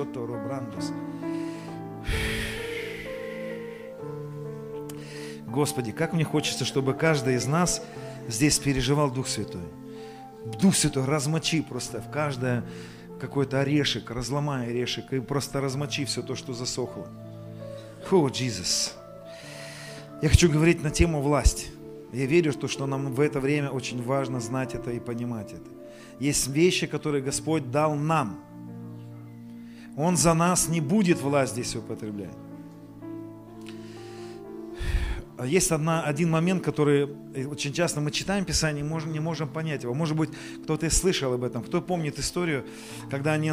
соторо брандус. Господи, как мне хочется, чтобы каждый из нас здесь переживал Дух Святой. Дух Святой размочи просто в каждое какой-то орешек, разломай орешек и просто размочи все то, что засохло. О, Иисус. Я хочу говорить на тему власть. Я верю, что, что нам в это время очень важно знать это и понимать это. Есть вещи, которые Господь дал нам. Он за нас не будет власть здесь употреблять. Есть одна, один момент, который э, очень часто мы читаем Писание и можем, не можем понять его. Может быть, кто-то и слышал об этом. Кто помнит историю, когда они,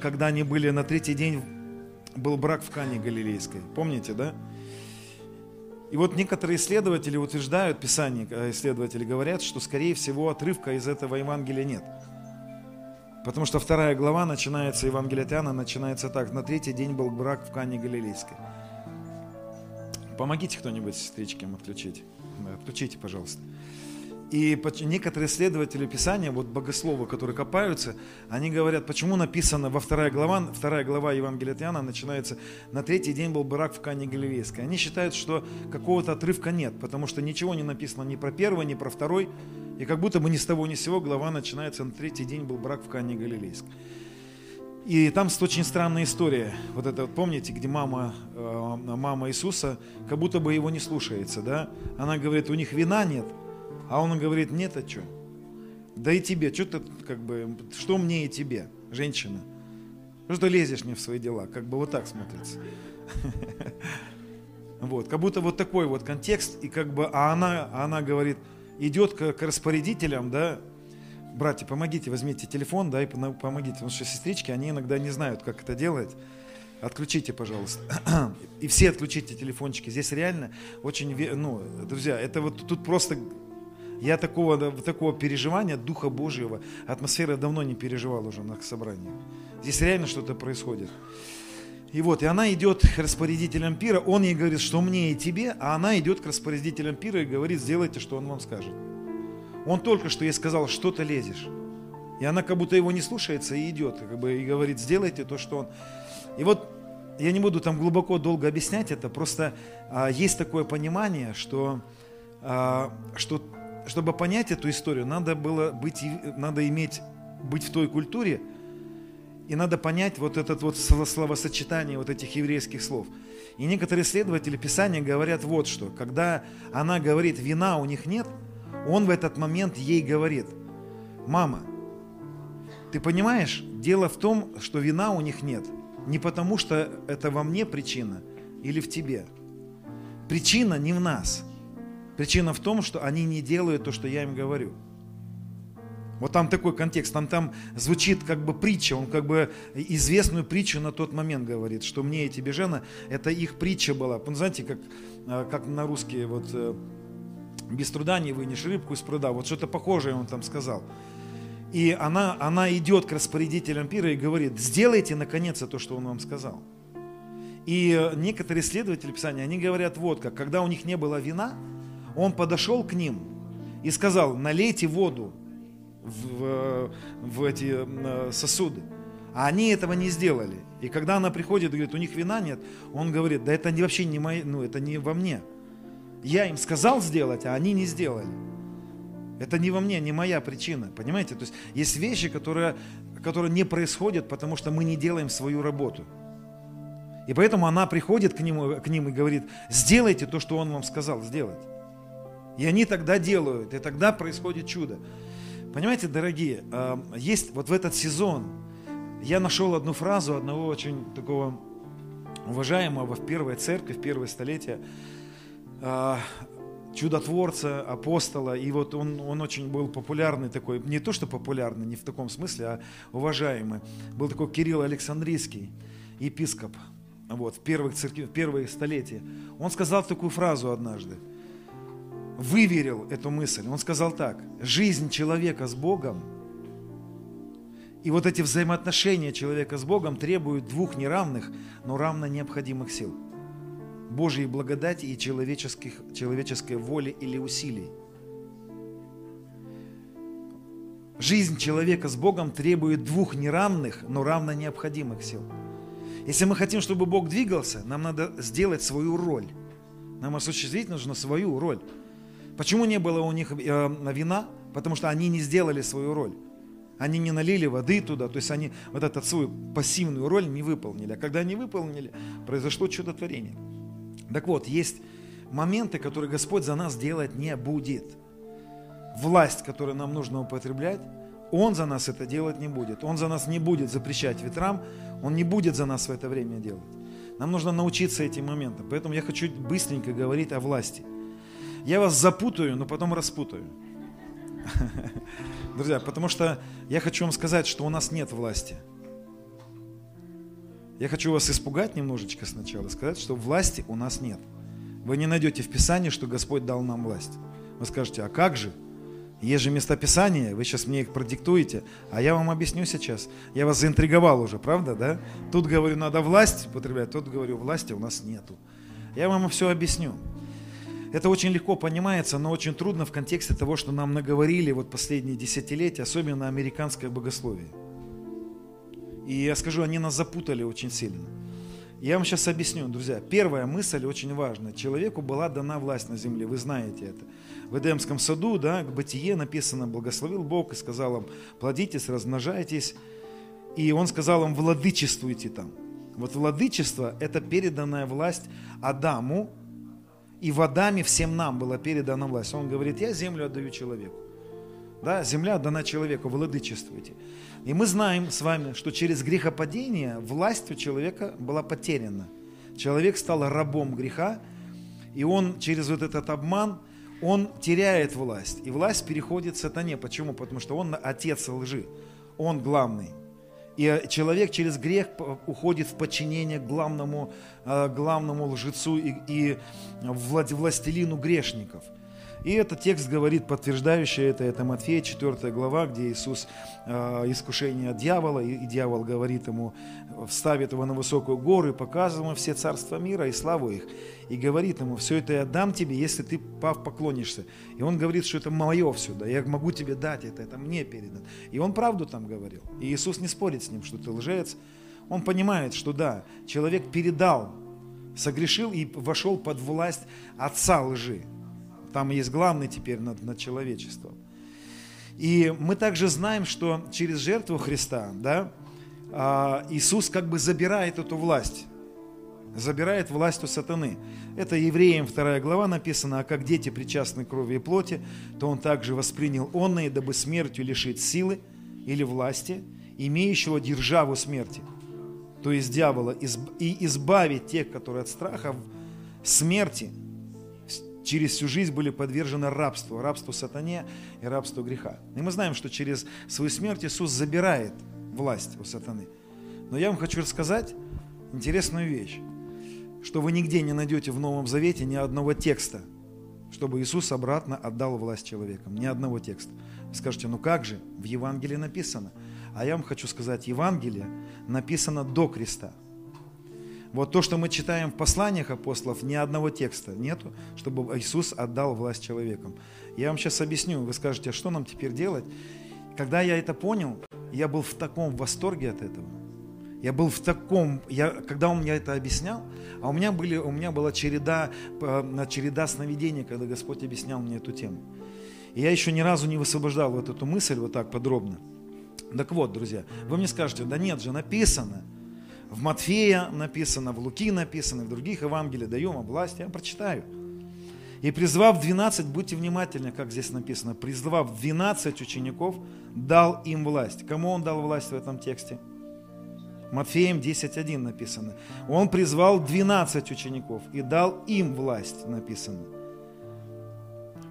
когда они были на третий день, был брак в Кане Галилейской. Помните, да? И вот некоторые исследователи утверждают, Писание э, исследователи говорят, что, скорее всего, отрывка из этого Евангелия нет. Потому что вторая глава начинается, Евангелия от Иоанна начинается так. На третий день был брак в Кане Галилейской. Помогите кто-нибудь сестричкам отключить. Отключите, пожалуйста. И некоторые исследователи Писания, вот богословы, которые копаются, они говорят, почему написано во вторая глава, вторая глава Евангелия от Иоанна начинается, на третий день был брак в Кане Галилейской. Они считают, что какого-то отрывка нет, потому что ничего не написано ни про первый, ни про второй, и как будто бы ни с того ни с сего глава начинается, на третий день был брак в Кане Галилейской. И там очень странная история. Вот это, вот помните, где мама, э, мама Иисуса как будто бы его не слушается, да? Она говорит, у них вина нет, а он говорит, нет, а что? Да и тебе, что ты, как бы, что мне и тебе, женщина? Что ты лезешь мне в свои дела? Как бы вот так смотрится. Вот, как будто вот такой вот контекст, и как бы, а она, а она говорит, идет к, к распорядителям, да, братья, помогите, возьмите телефон, да, и помогите. Потому что сестрички, они иногда не знают, как это делать. Отключите, пожалуйста. И все отключите телефончики. Здесь реально очень, ну, друзья, это вот тут просто я такого, такого переживания Духа Божьего, атмосферы давно не переживал уже на собрании. Здесь реально что-то происходит. И вот, и она идет к распорядителям пира, он ей говорит, что мне и тебе, а она идет к распорядителям пира и говорит, сделайте, что он вам скажет. Он только что ей сказал, что ты лезешь. И она как будто его не слушается и идет, как бы, и говорит, сделайте то, что он. И вот я не буду там глубоко долго объяснять это, просто а, есть такое понимание, что, а, что чтобы понять эту историю, надо было быть, надо иметь, быть в той культуре, и надо понять вот это вот словосочетание вот этих еврейских слов. И некоторые исследователи Писания говорят вот что, когда она говорит, вина у них нет – он в этот момент ей говорит, мама, ты понимаешь, дело в том, что вина у них нет. Не потому, что это во мне причина или в тебе. Причина не в нас. Причина в том, что они не делают то, что я им говорю. Вот там такой контекст, там, там звучит как бы притча, он как бы известную притчу на тот момент говорит, что мне и тебе, Жена, это их притча была. Ну, знаете, как, а, как на русский вот э, без труда не вынешь рыбку из пруда. Вот что-то похожее он там сказал. И она, она идет к распорядителям пира и говорит, сделайте наконец то, что он вам сказал. И некоторые исследователи Писания, они говорят вот как, когда у них не было вина, он подошел к ним и сказал, налейте воду в, в эти сосуды. А они этого не сделали. И когда она приходит и говорит, у них вина нет, он говорит, да это вообще не, мои, ну, это не во мне. Я им сказал сделать, а они не сделали. Это не во мне, не моя причина, понимаете? То есть есть вещи, которые, которые не происходят, потому что мы не делаем свою работу. И поэтому она приходит к, нему, к ним и говорит, сделайте то, что он вам сказал сделать. И они тогда делают, и тогда происходит чудо. Понимаете, дорогие, а, есть вот в этот сезон, я нашел одну фразу одного очень такого уважаемого в первой церкви, в первое столетие, а, чудотворца, апостола, и вот он, он очень был популярный такой, не то что популярный, не в таком смысле, а уважаемый. Был такой Кирилл Александрийский, епископ, вот, в первых, церкви, в первые столетия. Он сказал такую фразу однажды, выверил эту мысль. Он сказал так, жизнь человека с Богом и вот эти взаимоотношения человека с Богом требуют двух неравных, но равно необходимых сил – Божьей благодати и человеческих, человеческой воли или усилий. Жизнь человека с Богом требует двух неравных, но равно необходимых сил. Если мы хотим, чтобы Бог двигался, нам надо сделать свою роль. Нам осуществить нужно свою роль. Почему не было у них э, вина? Потому что они не сделали свою роль. Они не налили воды туда, то есть они вот эту свою пассивную роль не выполнили. А когда они выполнили, произошло чудотворение. Так вот, есть моменты, которые Господь за нас делать не будет. Власть, которую нам нужно употреблять, Он за нас это делать не будет. Он за нас не будет запрещать ветрам, Он не будет за нас в это время делать. Нам нужно научиться этим моментам. Поэтому я хочу быстренько говорить о власти. Я вас запутаю, но потом распутаю. Друзья, потому что я хочу вам сказать, что у нас нет власти. Я хочу вас испугать немножечко сначала, сказать, что власти у нас нет. Вы не найдете в Писании, что Господь дал нам власть. Вы скажете, а как же? Есть же места Писания, вы сейчас мне их продиктуете, а я вам объясню сейчас. Я вас заинтриговал уже, правда, да? Тут говорю, надо власть употреблять, тут говорю, власти у нас нету. Я вам все объясню. Это очень легко понимается, но очень трудно в контексте того, что нам наговорили вот последние десятилетия, особенно американское богословие. И я скажу, они нас запутали очень сильно. Я вам сейчас объясню, друзья. Первая мысль очень важная. Человеку была дана власть на земле, вы знаете это. В Эдемском саду, да, к Бытие написано, благословил Бог и сказал им, плодитесь, размножайтесь. И он сказал им, владычествуйте там. Вот владычество – это переданная власть Адаму, и в Адаме всем нам была передана власть. Он говорит, я землю отдаю человеку. Да, земля отдана человеку, владычествуйте. И мы знаем с вами, что через грехопадение власть у человека была потеряна. Человек стал рабом греха, и он через вот этот обман, он теряет власть. И власть переходит сатане. Почему? Потому что он отец лжи. Он главный. И человек через грех уходит в подчинение главному, э, главному лжецу и, и властелину грешников – и этот текст говорит, подтверждающий это, это Матфея 4 глава, где Иисус э, искушение от дьявола, и, и дьявол говорит ему, вставит его на высокую гору и показывает ему все царства мира и славу их. И говорит ему, все это я дам тебе, если ты пав поклонишься. И он говорит, что это мое все, да, я могу тебе дать это, это мне передано. И он правду там говорил. И Иисус не спорит с ним, что ты лжец. Он понимает, что да, человек передал, согрешил и вошел под власть отца лжи. Там есть главный теперь над, над человечеством. И мы также знаем, что через жертву Христа да, а, Иисус как бы забирает эту власть. Забирает власть у сатаны. Это Евреям 2 глава написано, а как дети причастны крови и плоти, то он также воспринял онные, дабы смертью лишить силы или власти, имеющего державу смерти, то есть дьявола, и избавить тех, которые от страха смерти – через всю жизнь были подвержены рабству, рабству сатане и рабству греха. И мы знаем, что через свою смерть Иисус забирает власть у сатаны. Но я вам хочу рассказать интересную вещь, что вы нигде не найдете в Новом Завете ни одного текста, чтобы Иисус обратно отдал власть человекам. Ни одного текста. Вы скажете, ну как же, в Евангелии написано. А я вам хочу сказать, Евангелие написано до креста – вот то, что мы читаем в посланиях апостолов, ни одного текста нету, чтобы Иисус отдал власть человекам. Я вам сейчас объясню, вы скажете, а что нам теперь делать? Когда я это понял, я был в таком восторге от этого. Я был в таком, я, когда он мне это объяснял, а у меня, были, у меня была череда, э, череда сновидений, когда Господь объяснял мне эту тему. И я еще ни разу не высвобождал вот эту мысль вот так подробно. Так вот, друзья, вы мне скажете, да нет же, написано – в Матфея написано, в Луки написано, в других Евангелиях даем власть, я прочитаю. И призвав 12, будьте внимательны, как здесь написано, призвав 12 учеников, дал им власть. Кому он дал власть в этом тексте? Матфеем 10.1 написано. Он призвал 12 учеников и дал им власть, написано,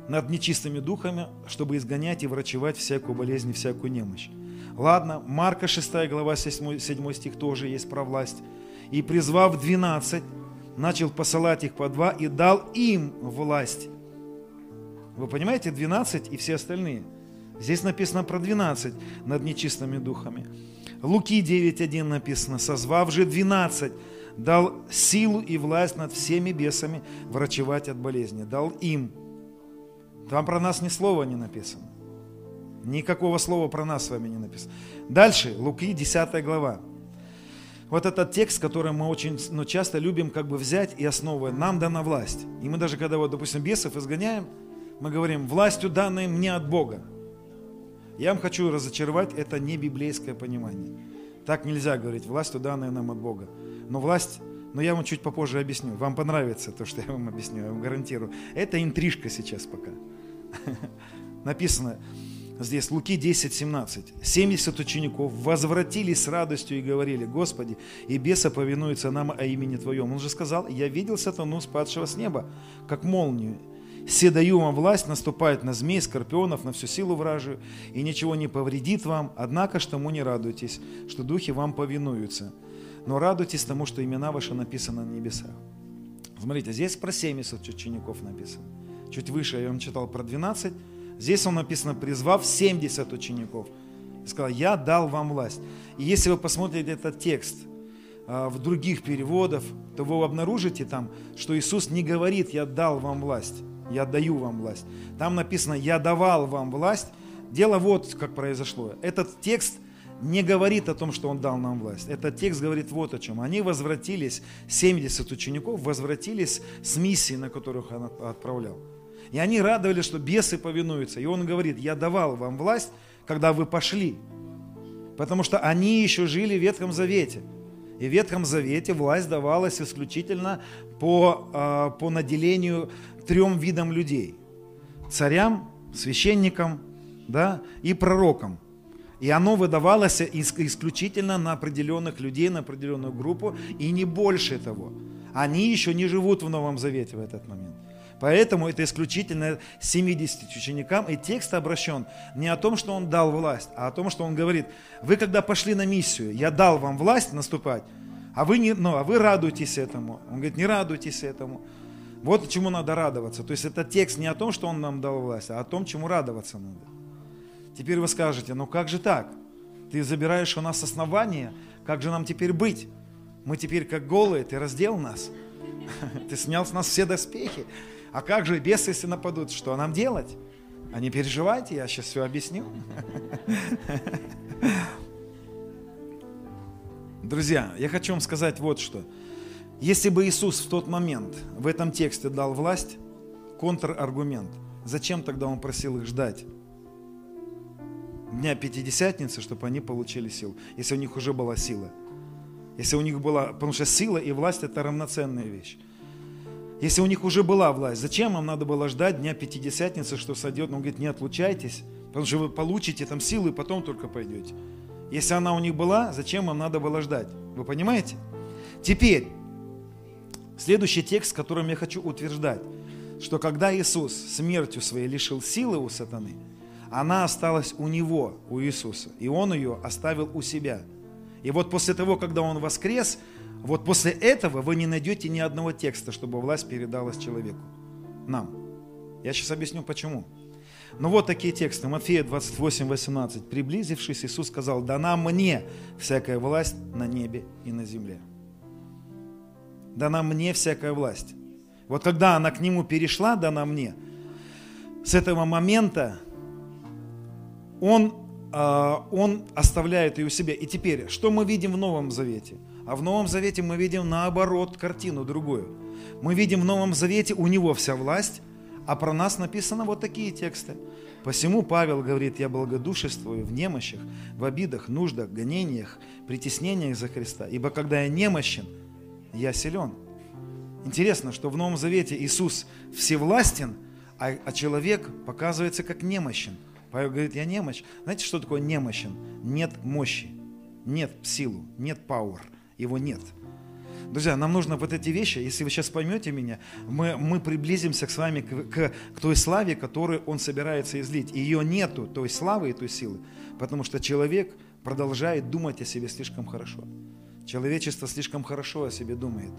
над нечистыми духами, чтобы изгонять и врачевать всякую болезнь и всякую немощь. Ладно, Марка 6 глава 7, 7 стих тоже есть про власть. И призвав 12, начал посылать их по два и дал им власть. Вы понимаете, 12 и все остальные. Здесь написано про 12 над нечистыми духами. Луки 9.1 написано, созвав же 12, дал силу и власть над всеми бесами врачевать от болезни. Дал им. Там про нас ни слова не написано. Никакого слова про нас с вами не написано. Дальше, Луки, 10 глава. вот этот текст, который мы очень ну, часто любим как бы взять и основывать, нам дана власть. И мы даже когда, вот, допустим, бесов изгоняем, мы говорим, властью данной мне от Бога. Я вам хочу разочаровать, это не библейское понимание. Так нельзя говорить, властью данной нам от Бога. Но власть, но я вам чуть попозже объясню. Вам понравится то, что я вам объясню, я вам гарантирую. Это интрижка сейчас пока. Написано, Здесь Луки 10, 17. 70 учеников возвратились с радостью и говорили, Господи, и бесы повинуются нам о имени Твоем. Он же сказал, я видел сатану, спадшего с неба, как молнию. Все даю вам власть наступать на змей, скорпионов, на всю силу вражию, и ничего не повредит вам, однако ж тому не радуйтесь, что духи вам повинуются. Но радуйтесь тому, что имена ваши написаны на небесах. Смотрите, здесь про 70 учеников написано. Чуть выше я вам читал про 12, Здесь он написано, призвав 70 учеников. И сказал, я дал вам власть. И если вы посмотрите этот текст а, в других переводах, то вы обнаружите там, что Иисус не говорит, я дал вам власть, я даю вам власть. Там написано, я давал вам власть. Дело вот как произошло. Этот текст не говорит о том, что Он дал нам власть. Этот текст говорит вот о чем. Они возвратились, 70 учеников возвратились с миссией, на которых Он отправлял. И они радовались, что бесы повинуются. И он говорит, я давал вам власть, когда вы пошли. Потому что они еще жили в Ветхом Завете. И в Ветхом Завете власть давалась исключительно по, а, по наделению трем видам людей. Царям, священникам да, и пророкам. И оно выдавалось исключительно на определенных людей, на определенную группу, и не больше того. Они еще не живут в Новом Завете в этот момент. Поэтому это исключительно 70 ученикам. И текст обращен не о том, что он дал власть, а о том, что он говорит, вы когда пошли на миссию, я дал вам власть наступать, а вы, не, ну, а вы радуетесь этому. Он говорит, не радуйтесь этому. Вот чему надо радоваться. То есть это текст не о том, что он нам дал власть, а о том, чему радоваться надо. Теперь вы скажете, ну как же так? Ты забираешь у нас основание, как же нам теперь быть? Мы теперь как голые, ты раздел нас. Ты снял с нас все доспехи. А как же бесы, если нападут? Что нам делать? А не переживайте, я сейчас все объясню. Друзья, я хочу вам сказать вот что. Если бы Иисус в тот момент в этом тексте дал власть, контраргумент, зачем тогда Он просил их ждать? Дня Пятидесятницы, чтобы они получили силу, если у них уже была сила. Если у них была, потому что сила и власть это равноценная вещь. Если у них уже была власть, зачем вам надо было ждать Дня Пятидесятницы, что сойдет? Он говорит, не отлучайтесь, потому что вы получите там силу и потом только пойдете. Если она у них была, зачем вам надо было ждать? Вы понимаете? Теперь, следующий текст, которым я хочу утверждать, что когда Иисус смертью своей лишил силы у сатаны, она осталась у него, у Иисуса, и он ее оставил у себя. И вот после того, когда он воскрес, вот после этого вы не найдете ни одного текста, чтобы власть передалась человеку, нам. Я сейчас объясню почему. Ну вот такие тексты. Матфея 28, 18. «Приблизившись, Иисус сказал, дана мне всякая власть на небе и на земле». Дана мне всякая власть. Вот когда она к нему перешла, дана мне, с этого момента он, а, он оставляет ее у себя. И теперь, что мы видим в Новом Завете – а в Новом Завете мы видим наоборот картину другую. Мы видим в Новом Завете у него вся власть, а про нас написано вот такие тексты. Посему Павел говорит, я благодушествую в немощах, в обидах, нуждах, гонениях, притеснениях за Христа. Ибо когда я немощен, я силен. Интересно, что в Новом Завете Иисус всевластен, а, а человек показывается как немощен. Павел говорит, я немощ. Знаете, что такое немощен? Нет мощи, нет силу, нет пауэр его нет. Друзья, нам нужно вот эти вещи, если вы сейчас поймете меня, мы, мы приблизимся с вами к, к, к той славе, которую Он собирается излить. Ее нету, той славы и той силы, потому что человек продолжает думать о себе слишком хорошо. Человечество слишком хорошо о себе думает.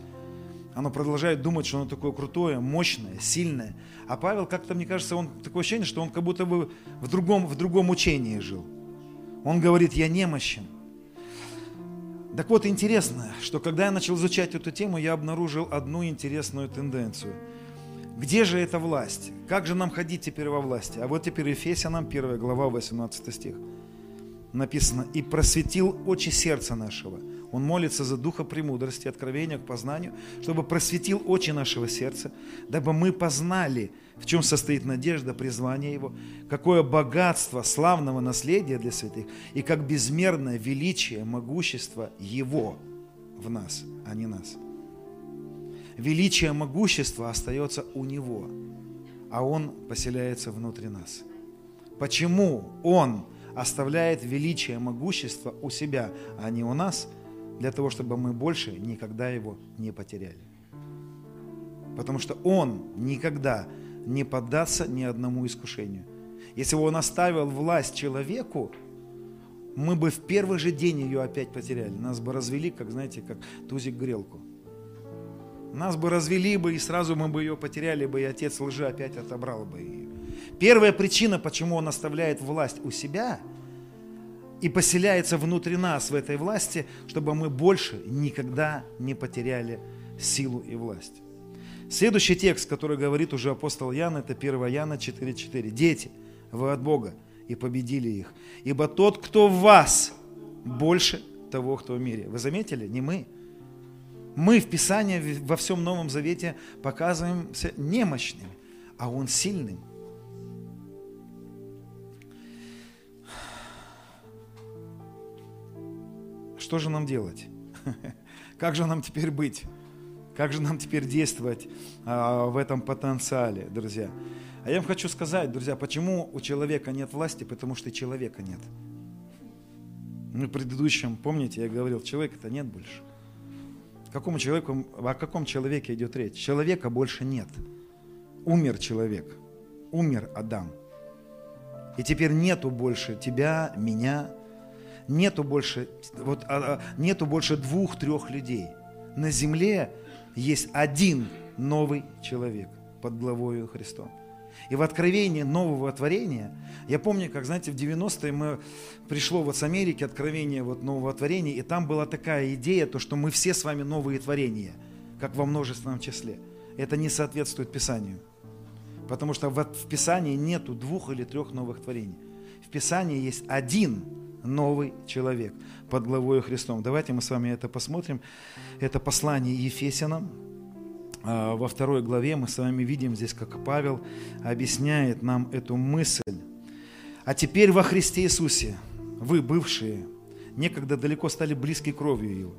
Оно продолжает думать, что оно такое крутое, мощное, сильное. А Павел, как-то, мне кажется, он такое ощущение, что он как будто бы в другом, в другом учении жил. Он говорит, я немощен, так вот, интересно, что когда я начал изучать эту тему, я обнаружил одну интересную тенденцию. Где же эта власть? Как же нам ходить теперь во власти? А вот теперь Ефесянам 1 глава 18 стих. Написано, «И просветил очи сердца нашего, Он молится за духа премудрости, откровения к познанию, чтобы просветил очи нашего сердца, дабы мы познали, в чем состоит надежда, призвание Его, какое богатство славного наследия для святых и как безмерное величие, могущество Его в нас, а не нас. Величие могущества остается у Него, а Он поселяется внутри нас. Почему Он оставляет величие могущества у себя, а не у нас, для того, чтобы мы больше никогда его не потеряли. Потому что Он никогда не поддастся ни одному искушению. Если бы Он оставил власть человеку, мы бы в первый же день ее опять потеряли. Нас бы развели, как, знаете, как тузик грелку. Нас бы развели бы, и сразу мы бы ее потеряли бы, и отец лжи опять отобрал бы ее. Первая причина, почему он оставляет власть у себя и поселяется внутри нас в этой власти, чтобы мы больше никогда не потеряли силу и власть. Следующий текст, который говорит уже апостол Ян, это 1 Яна 4.4. «Дети, вы от Бога, и победили их. Ибо тот, кто в вас, больше того, кто в мире». Вы заметили? Не мы. Мы в Писании во всем Новом Завете показываемся немощными, а Он сильным. Что же нам делать? Как же нам теперь быть? Как же нам теперь действовать а, в этом потенциале, друзья? А я вам хочу сказать, друзья, почему у человека нет власти? Потому что человека нет. Мы в предыдущем, помните, я говорил, человека-то нет больше. Какому человеку, о каком человеке идет речь? Человека больше нет. Умер человек. Умер Адам. И теперь нету больше тебя, меня, нету больше, вот, а, а, нету больше двух-трех людей. На земле есть один новый человек под главою Христом. И в откровении нового творения, я помню, как, знаете, в 90-е мы, пришло вот с Америки откровение вот нового творения, и там была такая идея, то, что мы все с вами новые творения, как во множественном числе. Это не соответствует Писанию. Потому что в, Писании нету двух или трех новых творений. В Писании есть один новый человек под главой Христом. Давайте мы с вами это посмотрим. Это послание Ефесянам. А, во второй главе мы с вами видим здесь, как Павел объясняет нам эту мысль. А теперь во Христе Иисусе вы, бывшие, некогда далеко стали близкой кровью Его,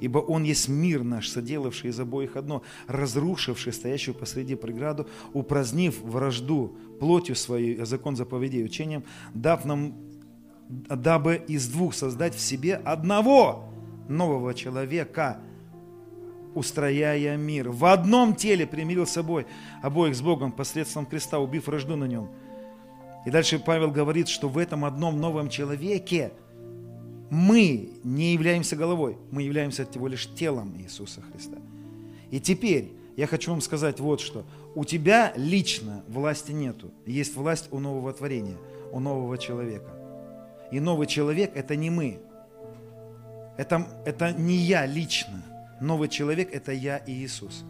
ибо Он есть мир наш, соделавший из обоих одно, разрушивший стоящую посреди преграду, упразднив вражду плотью своей, закон заповедей учением, дав нам дабы из двух создать в себе одного нового человека, устрояя мир. В одном теле примирил с собой обоих с Богом посредством креста, убив вражду на нем. И дальше Павел говорит, что в этом одном новом человеке мы не являемся головой, мы являемся всего лишь телом Иисуса Христа. И теперь я хочу вам сказать вот что. У тебя лично власти нету. Есть власть у нового творения, у нового человека. И новый человек – это не мы. Это, это не я лично. Новый человек – это я и Иисус.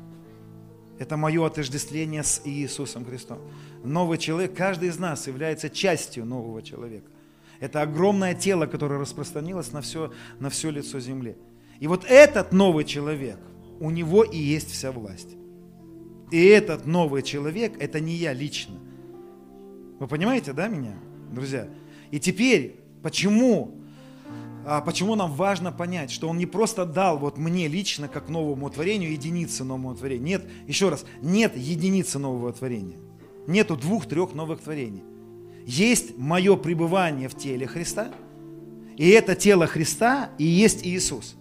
Это мое отождествление с Иисусом Христом. Новый человек, каждый из нас является частью нового человека. Это огромное тело, которое распространилось на все, на все лицо земли. И вот этот новый человек, у него и есть вся власть. И этот новый человек, это не я лично. Вы понимаете, да, меня, друзья? И теперь Почему? А почему нам важно понять, что Он не просто дал вот мне лично, как новому творению, единицы нового творения. Нет, еще раз, нет единицы нового творения. Нету двух-трех новых творений. Есть мое пребывание в теле Христа, и это тело Христа и есть Иисус.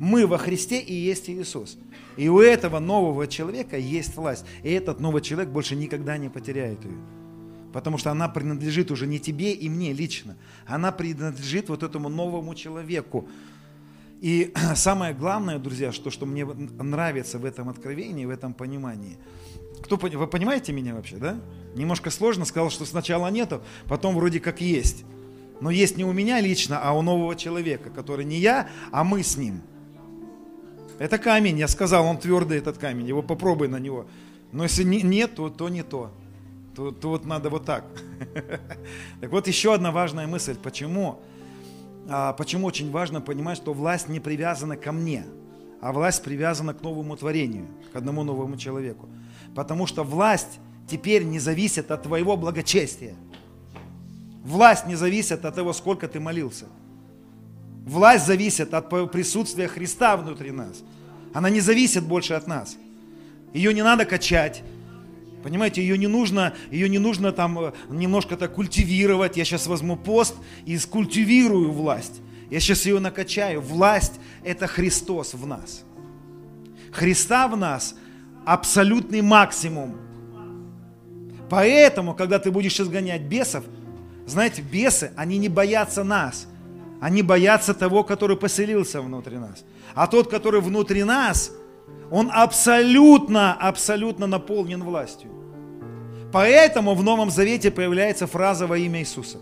Мы во Христе и есть Иисус. И у этого нового человека есть власть. И этот новый человек больше никогда не потеряет ее потому что она принадлежит уже не тебе и мне лично, она принадлежит вот этому новому человеку. И самое главное, друзья, что, что мне нравится в этом откровении, в этом понимании. Кто, вы понимаете меня вообще, да? Немножко сложно, сказал, что сначала нету, потом вроде как есть. Но есть не у меня лично, а у нового человека, который не я, а мы с ним. Это камень, я сказал, он твердый, этот камень, его попробуй на него. Но если нет, то, то не то. Тут, тут надо вот так. Так вот еще одна важная мысль. Почему? а, почему очень важно понимать, что власть не привязана ко мне, а власть привязана к новому творению, к одному новому человеку. Потому что власть теперь не зависит от твоего благочестия. Власть не зависит от того, сколько ты молился. Власть зависит от присутствия Христа внутри нас. Она не зависит больше от нас. Ее не надо качать. Понимаете, ее не нужно, ее не нужно там э, немножко так культивировать. Я сейчас возьму пост и скультивирую власть. Я сейчас ее накачаю. Власть – это Христос в нас. Христа в нас – абсолютный максимум. Поэтому, когда ты будешь изгонять бесов, знаете, бесы, они не боятся нас. Они боятся того, который поселился внутри нас. А тот, который внутри нас – он абсолютно, абсолютно наполнен властью. Поэтому в Новом Завете появляется фраза во имя Иисуса.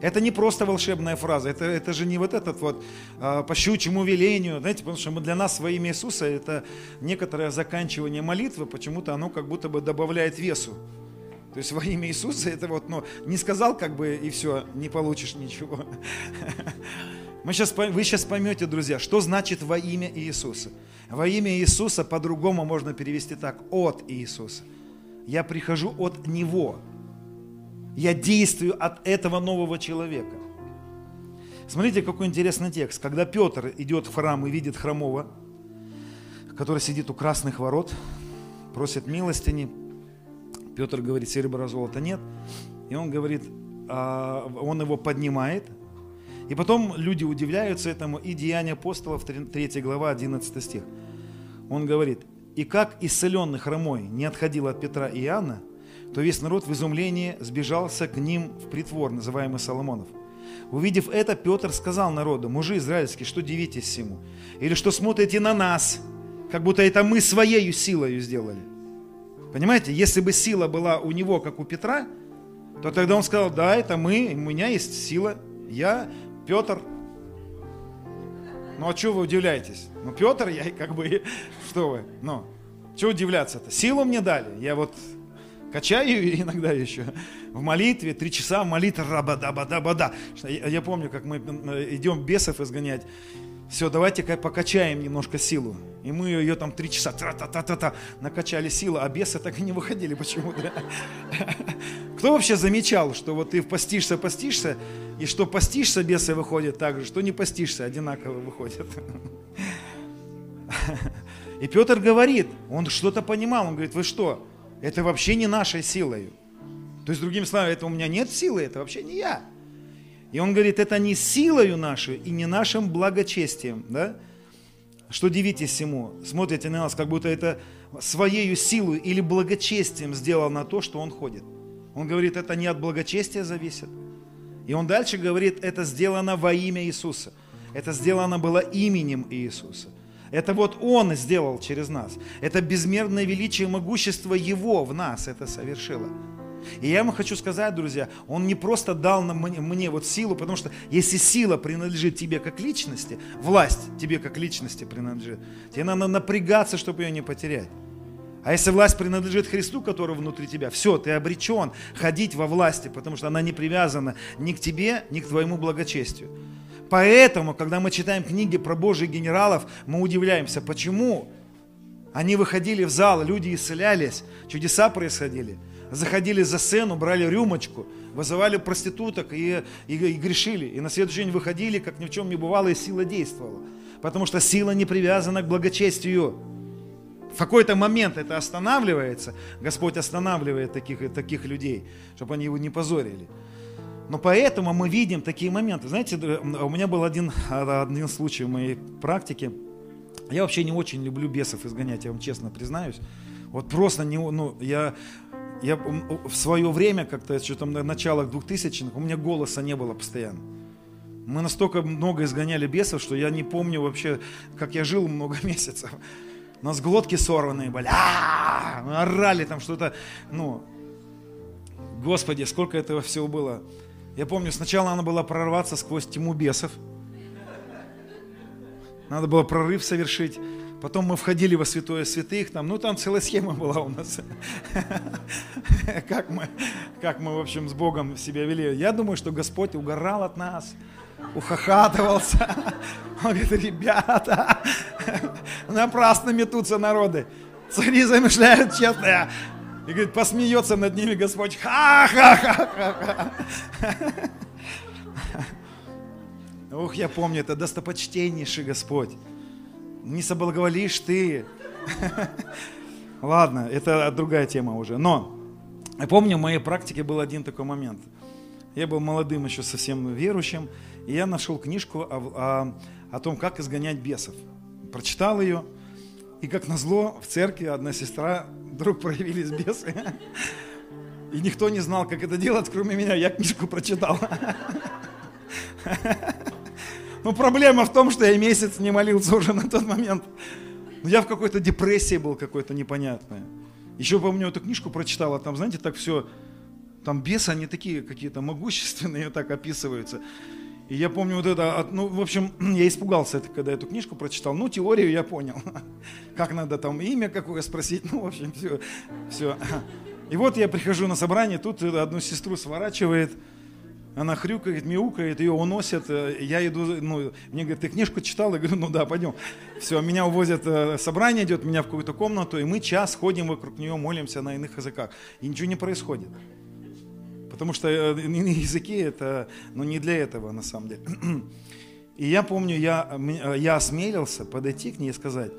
Это не просто волшебная фраза, это, это же не вот этот вот э, по щучьему велению, знаете, потому что мы, для нас во имя Иисуса это некоторое заканчивание молитвы, почему-то оно как будто бы добавляет весу. То есть во имя Иисуса это вот, ну, не сказал как бы и все, не получишь ничего. Мы сейчас, вы сейчас поймете, друзья, что значит во имя Иисуса. Во имя Иисуса по-другому можно перевести так, от Иисуса. Я прихожу от Него. Я действую от этого нового человека. Смотрите, какой интересный текст. Когда Петр идет в храм и видит хромого, который сидит у красных ворот, просит милостыни, Петр говорит, серебра, золота нет. И он говорит, а, он его поднимает, и потом люди удивляются этому, и Деяния апостолов, 3 глава, 11 стих. Он говорит, «И как исцеленный хромой не отходил от Петра и Иоанна, то весь народ в изумлении сбежался к ним в притвор, называемый Соломонов. Увидев это, Петр сказал народу, мужи израильские, что дивитесь всему? Или что смотрите на нас, как будто это мы своей силой сделали? Понимаете, если бы сила была у него, как у Петра, то тогда он сказал, да, это мы, у меня есть сила, я Петр. Ну а что вы удивляетесь? Ну Петр, я как бы, что вы, ну, что удивляться-то? Силу мне дали, я вот качаю иногда еще в молитве, три часа молитва, раба-да-ба-да-ба-да. Я, я помню, как мы идем бесов изгонять, все, давайте покачаем немножко силу. И мы ее там три часа та-та-та-та-та накачали силу, а бесы так и не выходили почему-то. Кто вообще замечал, что вот ты постишься, постишься, и что постишься, бесы выходят так же, что не постишься, одинаково выходят. И Петр говорит, он что-то понимал, он говорит, вы что, это вообще не нашей силой. То есть, другими словами, это у меня нет силы, это вообще не я. И он говорит, это не силою нашей и не нашим благочестием, да? Что дивитесь всему? Смотрите на нас, как будто это своей силой или благочестием сделал на то, что он ходит. Он говорит, это не от благочестия зависит. И он дальше говорит, это сделано во имя Иисуса. Это сделано было именем Иисуса. Это вот Он сделал через нас. Это безмерное величие и могущество Его в нас это совершило. И я вам хочу сказать, друзья, Он не просто дал мне, мне вот силу, потому что если сила принадлежит тебе как личности, власть тебе как личности принадлежит, тебе надо напрягаться, чтобы ее не потерять. А если власть принадлежит Христу, который внутри тебя, все, ты обречен ходить во власти, потому что она не привязана ни к тебе, ни к твоему благочестию. Поэтому, когда мы читаем книги про Божьих генералов, мы удивляемся, почему они выходили в зал, люди исцелялись, чудеса происходили – заходили за сцену, брали рюмочку, вызывали проституток и, и, и грешили. И на следующий день выходили, как ни в чем не бывало, и сила действовала. Потому что сила не привязана к благочестию. В какой-то момент это останавливается. Господь останавливает таких, таких людей, чтобы они его не позорили. Но поэтому мы видим такие моменты. Знаете, у меня был один, один случай в моей практике. Я вообще не очень люблю бесов изгонять, я вам честно признаюсь. Вот просто не, ну, я я в свое время, как-то что-то на началах 2000-х, у меня голоса не было постоянно. Мы настолько много изгоняли бесов, что я не помню вообще, как я жил много месяцев. У нас глотки сорванные были, а орали там что-то, ну, Господи, сколько этого всего было. Я помню, сначала надо было прорваться сквозь тьму бесов. Надо было прорыв совершить. Потом мы входили во святое святых, там, ну там целая схема была у нас, как мы, как мы, в общем, с Богом себя вели. Я думаю, что Господь угорал от нас. ухахатывался. Он говорит, ребята, напрасно метутся народы. Цари замышляют честное. И говорит, посмеется над ними Господь. Ха-ха-ха-ха-ха. Ух, я помню, это достопочтеннейший Господь. Не соблаговолишь ты. Ладно, это другая тема уже. Но я помню, в моей практике был один такой момент. Я был молодым еще совсем верующим, и я нашел книжку о, о, о том, как изгонять бесов. Прочитал ее, и как назло, в церкви одна сестра, вдруг проявились бесы. И никто не знал, как это делать, кроме меня. Я книжку прочитал. Но проблема в том, что я месяц не молился уже на тот момент. Но я в какой-то депрессии был какой-то непонятной. Еще помню, эту книжку прочитал, а там, знаете, так все, там бесы, они такие какие-то могущественные, так описываются. И я помню вот это, ну, в общем, я испугался, когда эту книжку прочитал. Ну, теорию я понял. Как надо там имя какое спросить, ну, в общем, все. все. И вот я прихожу на собрание, тут одну сестру сворачивает, она хрюкает, мяукает, ее уносят. Э, я иду, ну, мне говорят, ты книжку читал? Я говорю, ну да, пойдем. Все, меня увозят, э, собрание идет, меня в какую-то комнату, и мы час ходим вокруг нее, молимся на иных языках. И ничего не происходит. Потому что э, языки это, ну не для этого на самом деле. И я помню, я, я осмелился подойти к ней и сказать,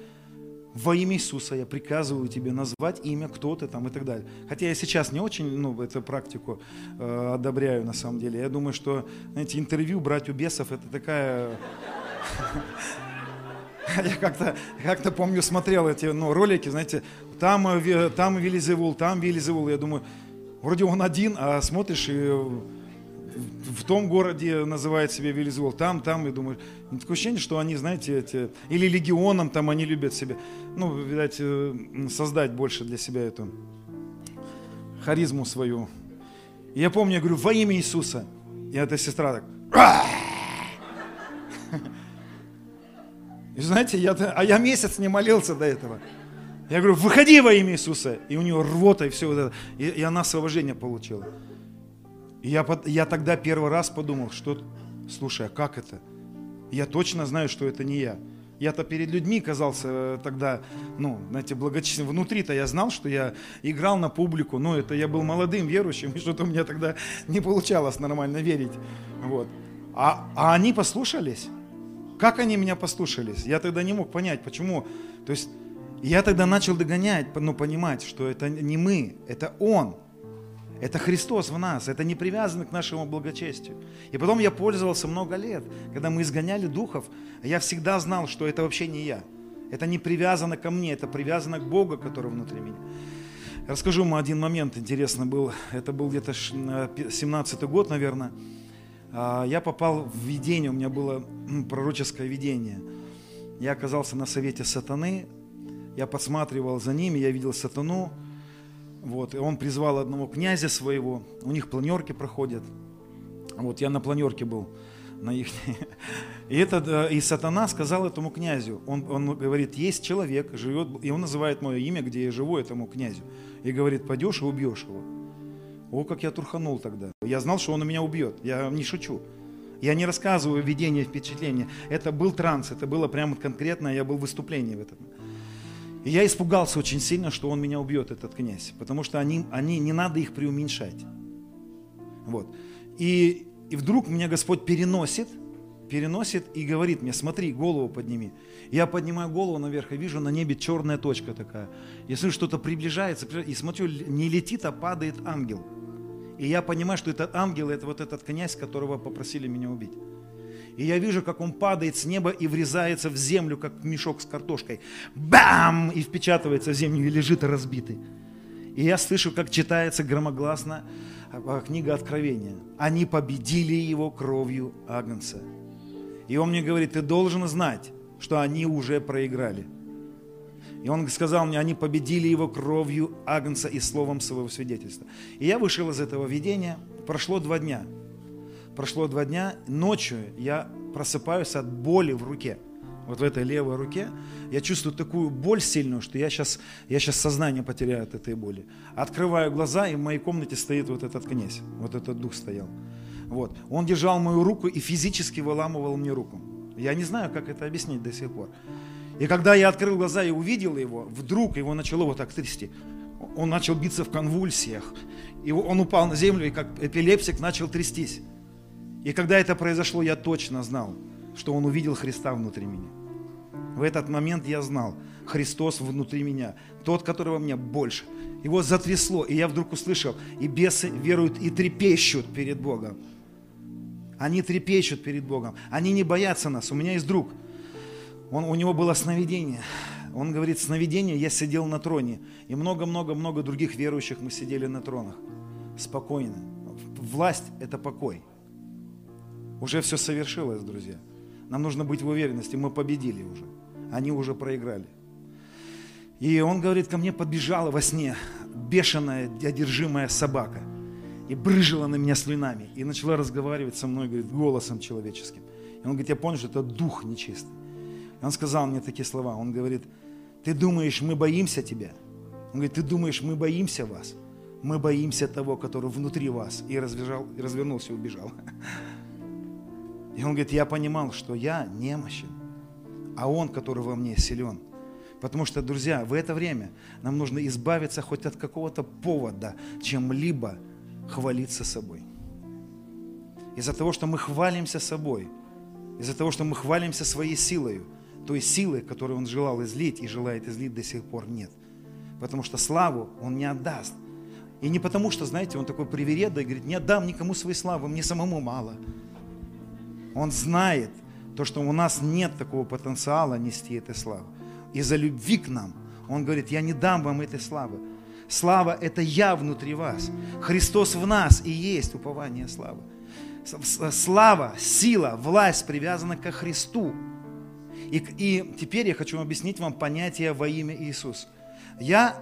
во имя Иисуса я приказываю тебе назвать имя, кто ты там и так далее. Хотя я сейчас не очень ну, эту практику э, одобряю на самом деле. Я думаю, что, знаете, интервью брать у бесов это такая... Я как-то как помню, смотрел эти ну, ролики, знаете, там, э, там Велизевул, там Велизевул. Я думаю, вроде он один, а смотришь и в том городе называет себя Велизевул, там, там, и думаю, такое ощущение, что они, знаете, эти, или легионом там они любят себя, ну, видать, э, создать больше для себя эту харизму свою. И я помню, я говорю, во имя Иисуса. И эта сестра так, и знаете, я, а я месяц не молился до этого. Я говорю, выходи во имя Иисуса. И у нее рвота и все вот это. И, и она освобождение получила. И я, я тогда первый раз подумал, что, слушай, а как это? Я точно знаю, что это не я. Я-то перед людьми казался э, тогда, ну, знаете, благочестивым. Внутри-то я знал, что я играл на публику, но это я был молодым верующим, и что-то у меня тогда не получалось нормально верить. Вот. А, а они послушались. Как они меня послушались? Я тогда не мог понять, почему. То есть я тогда начал догонять, ну, понимать, что это не мы, это Он. Это Христос в нас, это не привязано к нашему благочестию. И потом я пользовался много лет, когда мы изгоняли духов, я всегда знал, что это вообще не я. Это не привязано ко мне, это привязано к Богу, который внутри меня. Расскажу вам один момент интересный был. Это был где-то 17-й год, наверное. А, я попал в видение, у меня было пророческое видение. Я оказался на совете сатаны, я подсматривал за ними, я видел сатану, вот, и он призвал одного князя своего, у них планерки проходят. Вот, я на планерке был, на их. И, этот, э, и сатана сказал этому князю, он, он говорит, есть человек, живет, и он называет мое имя, где я живу, этому князю. И говорит, пойдешь и убьешь его. О, как я турханул тогда. Я знал, что он меня убьет, я не шучу. Я не рассказываю видение, впечатление. Это был транс, это было прямо конкретно, я был в выступлении в этом. И я испугался очень сильно, что он меня убьет, этот князь, потому что они, они не надо их преуменьшать. Вот. И, и вдруг меня Господь переносит, переносит и говорит мне, смотри, голову подними. Я поднимаю голову наверх и вижу на небе черная точка такая. Я смотрю, что-то приближается, и смотрю, не летит, а падает ангел. И я понимаю, что этот ангел, это вот этот князь, которого попросили меня убить. И я вижу, как он падает с неба и врезается в землю, как мешок с картошкой. Бам! И впечатывается в землю и лежит разбитый. И я слышу, как читается громогласно а, книга Откровения. Они победили его кровью Агнца. И он мне говорит, ты должен знать, что они уже проиграли. И он сказал мне, они победили его кровью Агнца и словом своего свидетельства. И я вышел из этого видения, прошло два дня – прошло два дня, ночью я просыпаюсь от боли в руке. Вот в этой левой руке я чувствую такую боль сильную, что я сейчас, я сейчас сознание потеряю от этой боли. Открываю глаза, и в моей комнате стоит вот этот князь, вот этот дух стоял. Вот. Он держал мою руку и физически выламывал мне руку. Я не знаю, как это объяснить до сих пор. И когда я открыл глаза и увидел его, вдруг его начало вот так трясти. Он начал биться в конвульсиях. И он упал на землю, и как эпилепсик начал трястись. И когда это произошло, я точно знал, что он увидел Христа внутри меня. В этот момент я знал, Христос внутри меня, тот, которого мне больше. Его затрясло, и я вдруг услышал, и бесы веруют и трепещут перед Богом. Они трепещут перед Богом. Они не боятся нас. У меня есть друг. Он, у него было сновидение. Он говорит, сновидение, я сидел на троне. И много-много-много других верующих мы сидели на тронах. Спокойно. Власть – это покой. Уже все совершилось, друзья. Нам нужно быть в уверенности, мы победили уже. Они уже проиграли. И он говорит, ко мне подбежала во сне бешеная, одержимая собака – и брыжила на меня слюнами, и начала разговаривать со мной, говорит, голосом человеческим. И он говорит, я понял, что это дух нечистый. И он сказал мне такие слова, он говорит, ты думаешь, мы боимся тебя? Он говорит, ты думаешь, мы боимся вас? Мы боимся того, который внутри вас. И, разбежал, и развернулся и убежал. И он говорит, я понимал, что я немощен, а он, который во мне, силен. Потому что, друзья, в это время нам нужно избавиться хоть от какого-то повода, чем-либо, хвалиться собой. Из-за того, что мы хвалимся собой, из-за того, что мы хвалимся своей силой, той силой, которую Он желал излить и желает излить до сих пор нет. Потому что славу Он не отдаст. И не потому, что, знаете, Он такой привереда и говорит, не отдам никому своей славы, мне самому мало. Он знает то, что у нас нет такого потенциала нести этой славы. Из-за любви к нам Он говорит, я не дам вам этой славы. Слава – это я внутри вас. Христос в нас и есть упование славы. Слава, сила, власть привязана ко Христу. И, и теперь я хочу объяснить вам понятие во имя Иисуса. Я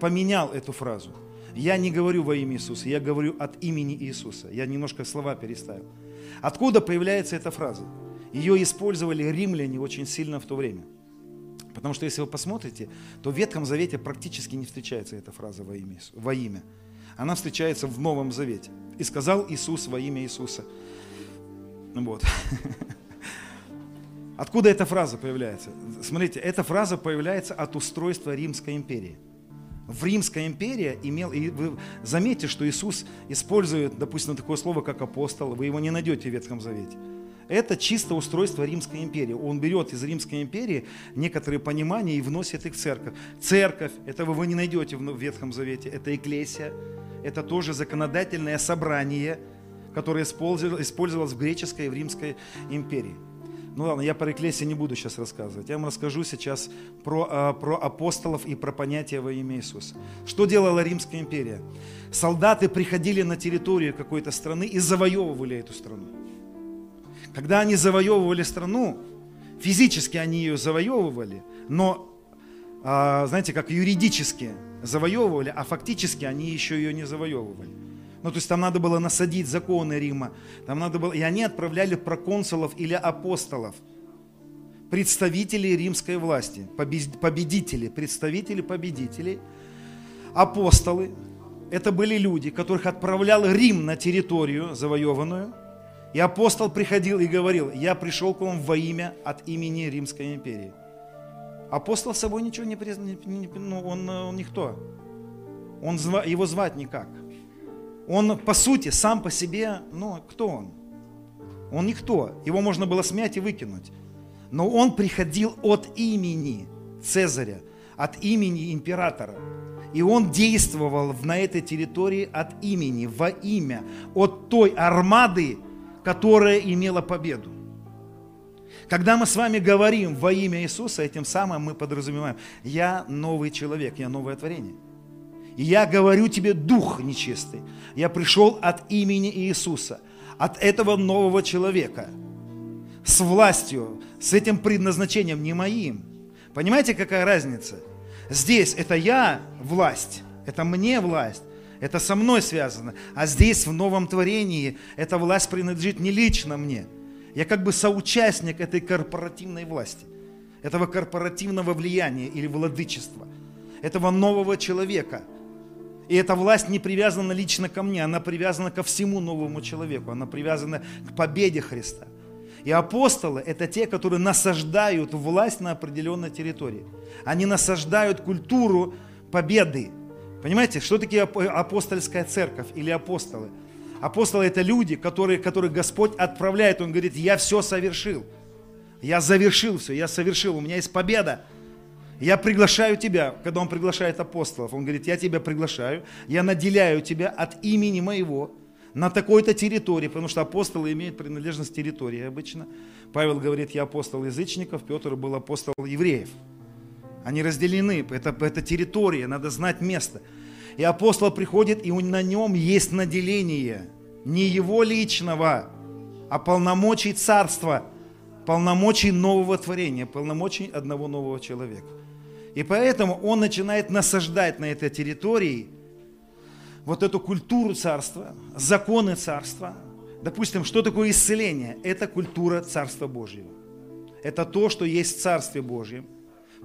поменял эту фразу. Я не говорю во имя Иисуса, я говорю от имени Иисуса. Я немножко слова переставил. Откуда появляется эта фраза? Ее использовали римляне очень сильно в то время – Потому что если вы посмотрите, то в Ветхом Завете практически не встречается эта фраза во имя. Во имя. Она встречается в Новом Завете. И сказал Иисус во имя Иисуса. Вот. Откуда эта фраза появляется? Смотрите, эта фраза появляется от устройства Римской империи. В Римской империи имел, и вы заметите, что Иисус использует, допустим, такое слово, как апостол, вы его не найдете в Ветхом Завете. Это чисто устройство Римской империи. Он берет из Римской империи некоторые понимания и вносит их в церковь. Церковь, этого вы не найдете в Ветхом Завете, это эклесия, это тоже законодательное собрание, которое использовалось в греческой и в Римской империи. Ну ладно, я про эклесию не буду сейчас рассказывать. Я вам расскажу сейчас про, а, про апостолов и про понятие во имя Иисуса. Что делала Римская империя? Солдаты приходили на территорию какой-то страны и завоевывали эту страну. Когда они завоевывали страну, физически они ее завоевывали, но, а, знаете, как юридически завоевывали, а фактически они еще ее не завоевывали. Ну, то есть там надо было насадить законы Рима, там надо было, и они отправляли проконсулов или апостолов, представителей римской власти, победители, представители победителей, апостолы. Это были люди, которых отправлял Рим на территорию завоеванную – и апостол приходил и говорил, я пришел к вам во имя от имени Римской империи. Апостол собой ничего не признал, ну, он, он никто. Он, его звать никак. Он, по сути, сам по себе, ну, кто он? Он никто. Его можно было смять и выкинуть. Но он приходил от имени Цезаря, от имени императора. И он действовал на этой территории от имени, во имя, от той армады, которая имела победу. Когда мы с вами говорим во имя Иисуса, этим самым мы подразумеваем, я новый человек, я новое творение. И я говорю тебе, дух нечистый, я пришел от имени Иисуса, от этого нового человека, с властью, с этим предназначением, не моим. Понимаете, какая разница? Здесь это я власть, это мне власть, это со мной связано. А здесь, в новом творении, эта власть принадлежит не лично мне. Я как бы соучастник этой корпоративной власти, этого корпоративного влияния или владычества, этого нового человека. И эта власть не привязана лично ко мне, она привязана ко всему новому человеку, она привязана к победе Христа. И апостолы – это те, которые насаждают власть на определенной территории. Они насаждают культуру победы. Понимаете, что такие апостольская церковь или апостолы? Апостолы – это люди, которые, которые Господь отправляет. Он говорит, я все совершил. Я завершил все, я совершил, у меня есть победа. Я приглашаю тебя, когда он приглашает апостолов, он говорит, я тебя приглашаю, я наделяю тебя от имени моего на такой-то территории, потому что апостолы имеют принадлежность территории обычно. Павел говорит, я апостол язычников, Петр был апостол евреев. Они разделены, это, это территория, надо знать место. И апостол приходит, и на нем есть наделение не его личного, а полномочий царства, полномочий нового творения, полномочий одного нового человека. И поэтому он начинает насаждать на этой территории вот эту культуру царства, законы царства. Допустим, что такое исцеление? Это культура Царства Божьего. Это то, что есть в Царстве Божьем.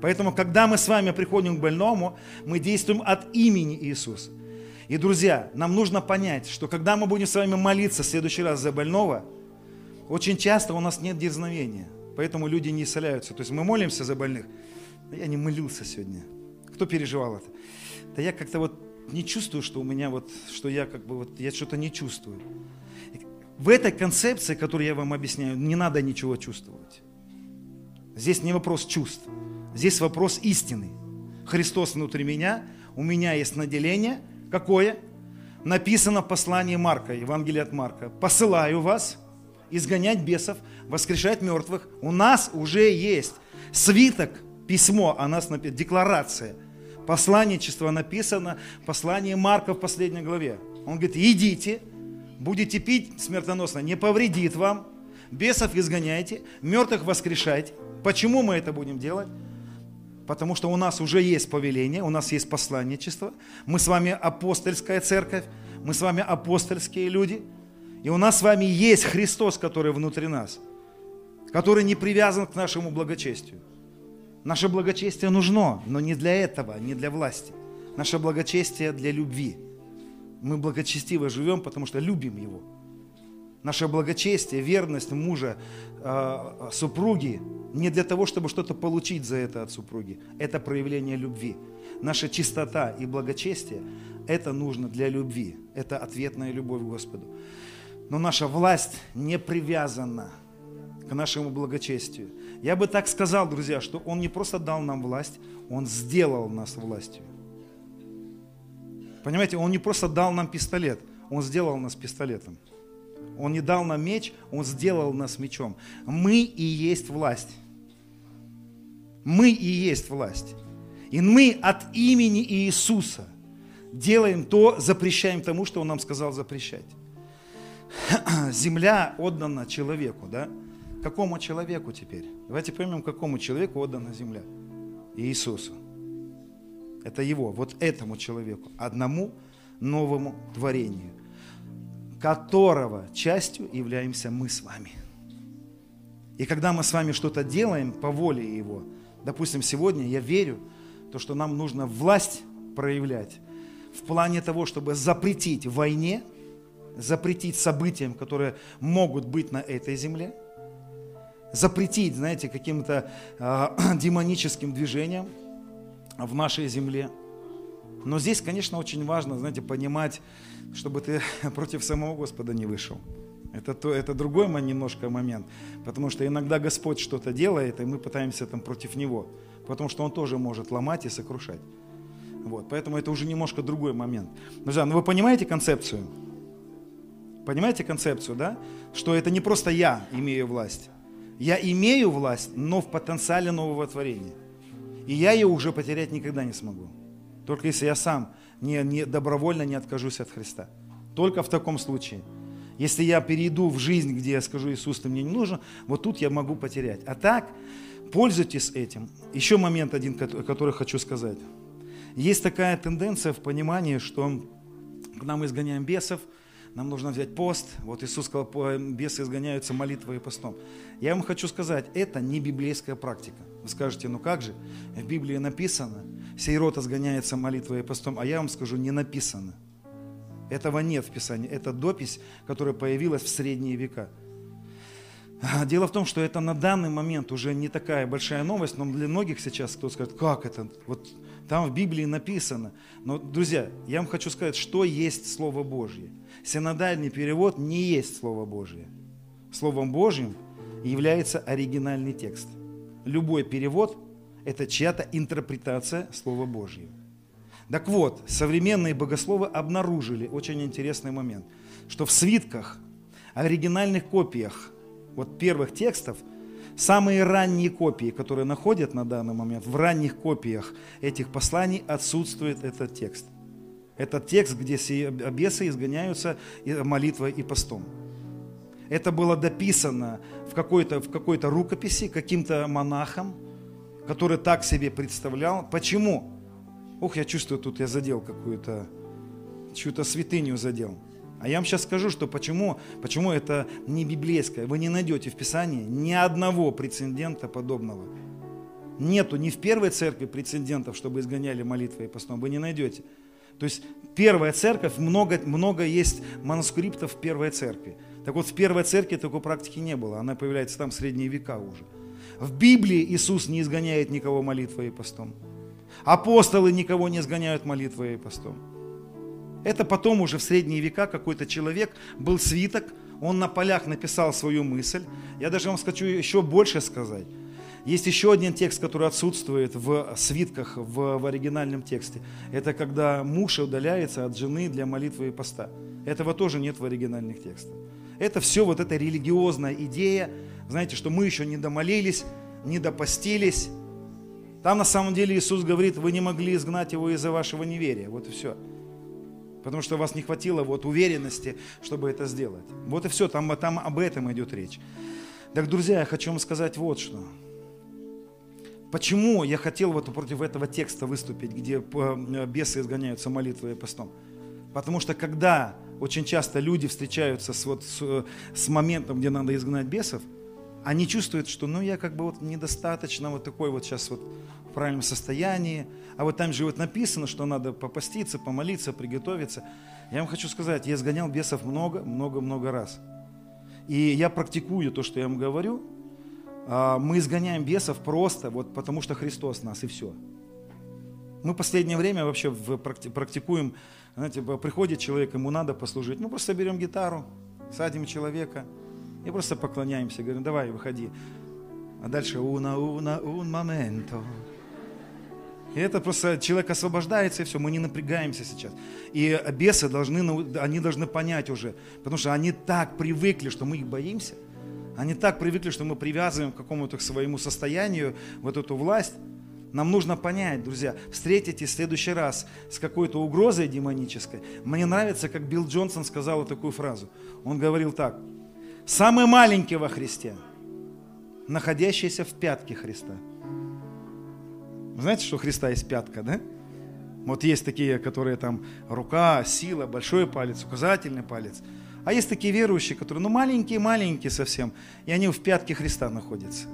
Поэтому, когда мы с вами приходим к больному, мы действуем от имени Иисуса. И, друзья, нам нужно понять, что когда мы будем с вами молиться в следующий раз за больного, очень часто у нас нет дерзновения. Поэтому люди не исцеляются. То есть мы молимся за больных, да я не молился сегодня. Кто переживал это? Да я как-то вот не чувствую, что у меня вот, что я как бы вот, я что-то не чувствую. В этой концепции, которую я вам объясняю, не надо ничего чувствовать. Здесь не вопрос чувств, здесь вопрос истины. Христос внутри меня, у меня есть наделение. Какое? Написано в послании Марка, Евангелие от Марка. «Посылаю вас изгонять бесов, воскрешать мертвых». У нас уже есть свиток письмо о нас написано, декларация. Посланничество написано, послание Марка в последней главе. Он говорит, идите, будете пить смертоносно, не повредит вам, бесов изгоняйте, мертвых воскрешайте. Почему мы это будем делать? Потому что у нас уже есть повеление, у нас есть посланничество, мы с вами апостольская церковь, мы с вами апостольские люди, и у нас с вами есть Христос, который внутри нас, который не привязан к нашему благочестию. Наше благочестие нужно, но не для этого, не для власти. Наше благочестие для любви. Мы благочестиво живем, потому что любим Его. Наше благочестие, верность мужа, э, супруги не для того, чтобы что-то получить за это от супруги. Это проявление любви. Наша чистота и благочестие – это нужно для любви. Это ответная любовь к Господу. Но наша власть не привязана к нашему благочестию. Я бы так сказал, друзья, что Он не просто дал нам власть, Он сделал нас властью. Понимаете, Он не просто дал нам пистолет, Он сделал нас пистолетом. Он не дал нам меч, Он сделал нас мечом. Мы и есть власть. Мы и есть власть. И мы от имени Иисуса делаем то, запрещаем тому, что Он нам сказал запрещать. Земля отдана человеку, да? Какому человеку теперь? Давайте поймем, какому человеку отдана земля. Иисусу. Это его, вот этому человеку, одному новому творению, которого частью являемся мы с вами. И когда мы с вами что-то делаем по воле Его, допустим, сегодня я верю, то, что нам нужно власть проявлять в плане того, чтобы запретить войне, запретить событиям, которые могут быть на этой земле – запретить, знаете, каким-то э, демоническим движением в нашей земле. Но здесь, конечно, очень важно, знаете, понимать, чтобы ты против самого Господа не вышел. Это, то, это другой немножко момент, потому что иногда Господь что-то делает, и мы пытаемся там против Него, потому что Он тоже может ломать и сокрушать. Вот, поэтому это уже немножко другой момент. Друзья, ну вы понимаете концепцию? Понимаете концепцию, да? Что это не просто я имею власть, я имею власть, но в потенциале нового творения. И я ее уже потерять никогда не смогу. Только если я сам не, не, добровольно не откажусь от Христа. Только в таком случае. Если я перейду в жизнь, где я скажу, Иисус, ты мне не нужен, вот тут я могу потерять. А так, пользуйтесь этим. Еще момент один, который хочу сказать. Есть такая тенденция в понимании, что когда мы изгоняем бесов – нам нужно взять пост. Вот Иисус сказал, бесы изгоняются молитвой и постом. Я вам хочу сказать, это не библейская практика. Вы скажете, ну как же, в Библии написано, сей рот изгоняется молитвой и постом, а я вам скажу, не написано. Этого нет в Писании, это допись, которая появилась в средние века. Дело в том, что это на данный момент уже не такая большая новость, но для многих сейчас кто скажет, как это, вот там в Библии написано. Но, друзья, я вам хочу сказать, что есть Слово Божье. Синодальный перевод не есть Слово Божье. Словом Божьим является оригинальный текст. Любой перевод – это чья-то интерпретация Слова Божьего. Так вот, современные богословы обнаружили очень интересный момент, что в свитках, оригинальных копиях вот первых текстов, самые ранние копии, которые находят на данный момент, в ранних копиях этих посланий отсутствует этот текст. Этот текст, где бесы изгоняются молитвой и постом. Это было дописано в какой-то в какой рукописи каким-то монахом, который так себе представлял. Почему? Ух, я чувствую, тут я задел какую-то, чью-то святыню задел. А я вам сейчас скажу, что почему, почему это не библейское. Вы не найдете в Писании ни одного прецедента подобного. Нету ни в первой церкви прецедентов, чтобы изгоняли молитвой и постом. Вы не найдете. То есть первая церковь, много, много есть манускриптов в первой церкви. Так вот, в первой церкви такой практики не было. Она появляется там в средние века уже. В Библии Иисус не изгоняет никого молитвой и постом. Апостолы никого не изгоняют молитвой и постом. Это потом уже в средние века какой-то человек, был свиток, он на полях написал свою мысль. Я даже вам хочу еще больше сказать. Есть еще один текст, который отсутствует в свитках, в, в оригинальном тексте. Это когда муж удаляется от жены для молитвы и поста. Этого тоже нет в оригинальных текстах. Это все вот эта религиозная идея, знаете, что мы еще не домолились, не допостились. Там на самом деле Иисус говорит, вы не могли изгнать его из-за вашего неверия. Вот и все. Потому что у вас не хватило вот уверенности, чтобы это сделать. Вот и все, там, там об этом идет речь. Так, друзья, я хочу вам сказать вот что. Почему я хотел вот против этого текста выступить, где э, бесы изгоняются молитвой и постом? Потому что когда очень часто люди встречаются с, вот, с, с моментом, где надо изгнать бесов, они чувствуют, что ну я как бы вот недостаточно вот такой вот сейчас вот в правильном состоянии, а вот там же вот написано, что надо попаститься, помолиться, приготовиться. Я вам хочу сказать, я изгонял бесов много, много, много раз. И я практикую то, что я вам говорю. А, мы изгоняем бесов просто вот потому, что Христос нас, и все. Мы в последнее время вообще практикуем, знаете, приходит человек, ему надо послужить. Мы просто берем гитару, садим человека и просто поклоняемся. Говорим, давай, выходи. А дальше уна, уна, un momento. И это просто человек освобождается, и все, мы не напрягаемся сейчас. И бесы должны, они должны понять уже, потому что они так привыкли, что мы их боимся. Они так привыкли, что мы привязываем к какому-то своему состоянию вот эту власть. Нам нужно понять, друзья, встретитесь в следующий раз с какой-то угрозой демонической. Мне нравится, как Билл Джонсон сказал такую фразу. Он говорил так. Самый маленький во Христе, находящийся в пятке Христа. Вы знаете, что у Христа есть пятка, да? Вот есть такие, которые там рука, сила, большой палец, указательный палец. А есть такие верующие, которые, ну, маленькие-маленькие совсем, и они в пятке Христа находятся.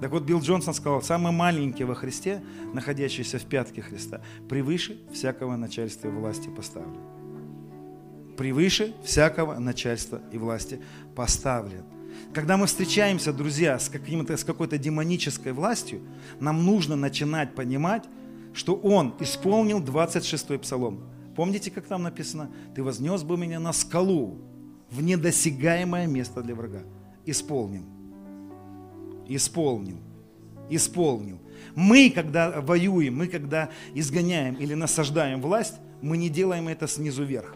Так вот, Билл Джонсон сказал, самый маленький во Христе, находящийся в пятке Христа, превыше всякого начальства и власти поставлен. Превыше всякого начальства и власти поставлен. Когда мы встречаемся, друзья, с, каким-то, с какой-то демонической властью, нам нужно начинать понимать, что Он исполнил 26-й псалом. Помните, как там написано? «Ты вознес бы меня на скалу, в недосягаемое место для врага». Исполнил исполнил. Исполнил. Мы, когда воюем, мы, когда изгоняем или насаждаем власть, мы не делаем это снизу вверх.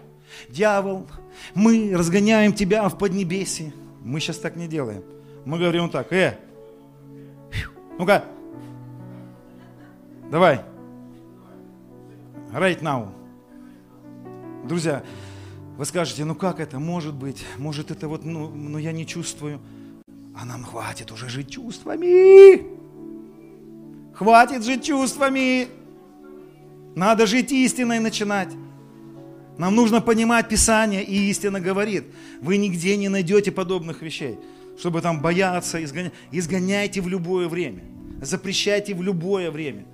Дьявол, мы разгоняем тебя в поднебесье. Мы сейчас так не делаем. Мы говорим так, э, ну-ка, давай, right now. Друзья, вы скажете, ну как это может быть? Может это вот, ну, ну я не чувствую. А нам хватит уже жить чувствами. Хватит жить чувствами. Надо жить истиной начинать. Нам нужно понимать Писание, и истина говорит. Вы нигде не найдете подобных вещей, чтобы там бояться, изгонять. Изгоняйте в любое время. запрещайте в любое время.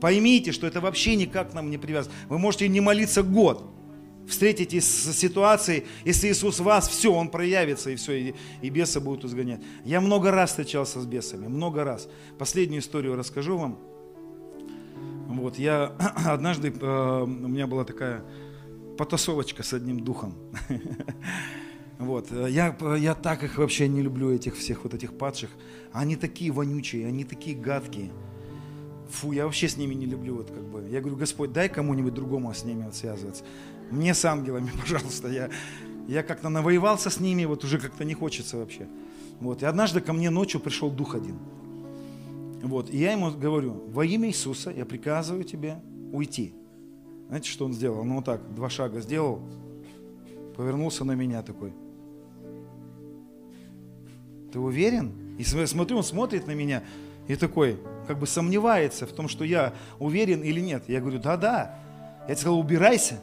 Поймите, что это вообще никак нам не привязано. Вы можете не молиться год, встретитесь с ситуацией, если Иисус вас, все, Он проявится, и все, и, и бесы будут изгонять. Я много раз встречался с бесами, много раз. Последнюю историю расскажу вам. Вот, я однажды, э, у меня была такая потасовочка с одним духом. Вот. Я, я так их вообще не люблю, этих всех вот этих падших. Они такие вонючие, они такие гадкие. Фу, я вообще с ними не люблю. Вот как бы. Я говорю, Господь, дай кому-нибудь другому с ними вот связываться. Мне с ангелами, пожалуйста. Я, я как-то навоевался с ними, вот уже как-то не хочется вообще. Вот. И однажды ко мне ночью пришел дух один. Вот. И я ему говорю, во имя Иисуса я приказываю тебе уйти. Знаете, что он сделал? Он вот так, два шага сделал, повернулся на меня такой. Ты уверен? И смотрю, он смотрит на меня и такой, как бы сомневается в том, что я уверен или нет. Я говорю, да-да. Я тебе сказал, убирайся.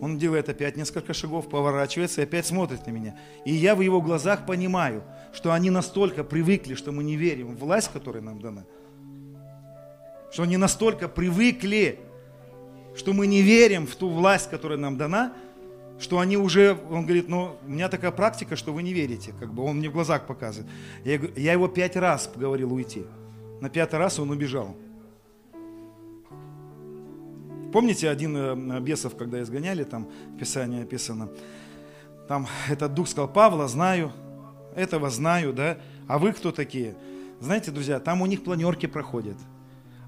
Он делает опять несколько шагов, поворачивается и опять смотрит на меня. И я в его глазах понимаю, что они настолько привыкли, что мы не верим в власть, которая нам дана. Что они настолько привыкли, что мы не верим в ту власть, которая нам дана, что они уже, он говорит, ну, у меня такая практика, что вы не верите, как бы он мне в глазах показывает. Я, я его пять раз говорил уйти. На пятый раз он убежал. Помните один э, бесов, когда изгоняли, там в Писании описано, там этот дух сказал, Павла знаю, этого знаю, да, а вы кто такие? Знаете, друзья, там у них планерки проходят.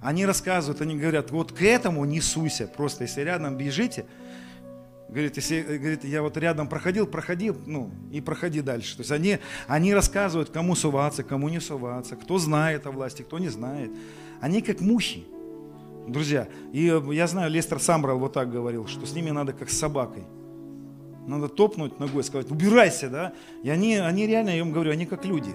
Они рассказывают, они говорят, вот к этому не суйся, просто если рядом бежите, Говорит, если, говорит, я вот рядом проходил, проходил, ну, и проходи дальше. То есть они, они рассказывают, кому суваться, кому не суваться, кто знает о власти, кто не знает. Они как мухи, друзья. И я знаю, Лестер Самбрал вот так говорил, что с ними надо как с собакой. Надо топнуть ногой, сказать, убирайся, да. И они, они реально, я им говорю, они как люди.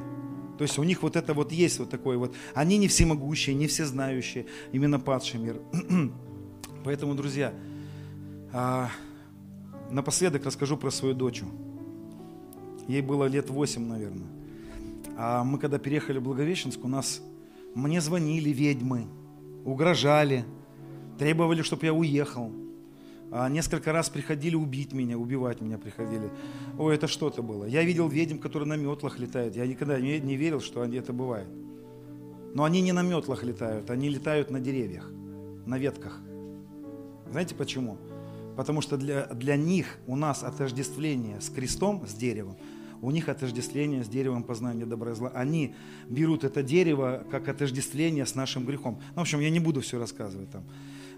То есть у них вот это вот есть вот такое вот. Они не всемогущие, не всезнающие, именно падший мир. Поэтому, друзья, а, напоследок расскажу про свою дочь. Ей было лет 8, наверное. А мы когда переехали в Благовещенск, у нас мне звонили ведьмы, угрожали, требовали, чтобы я уехал. А несколько раз приходили убить меня, убивать меня приходили. Ой, это что-то было. Я видел ведьм, которые на метлах летают. Я никогда не верил, что это бывает. Но они не на метлах летают, они летают на деревьях, на ветках. Знаете почему? Потому что для, для них у нас отождествление с крестом, с деревом, у них отождествление с деревом познания добра и зла. Они берут это дерево как отождествление с нашим грехом. Ну, в общем, я не буду все рассказывать там.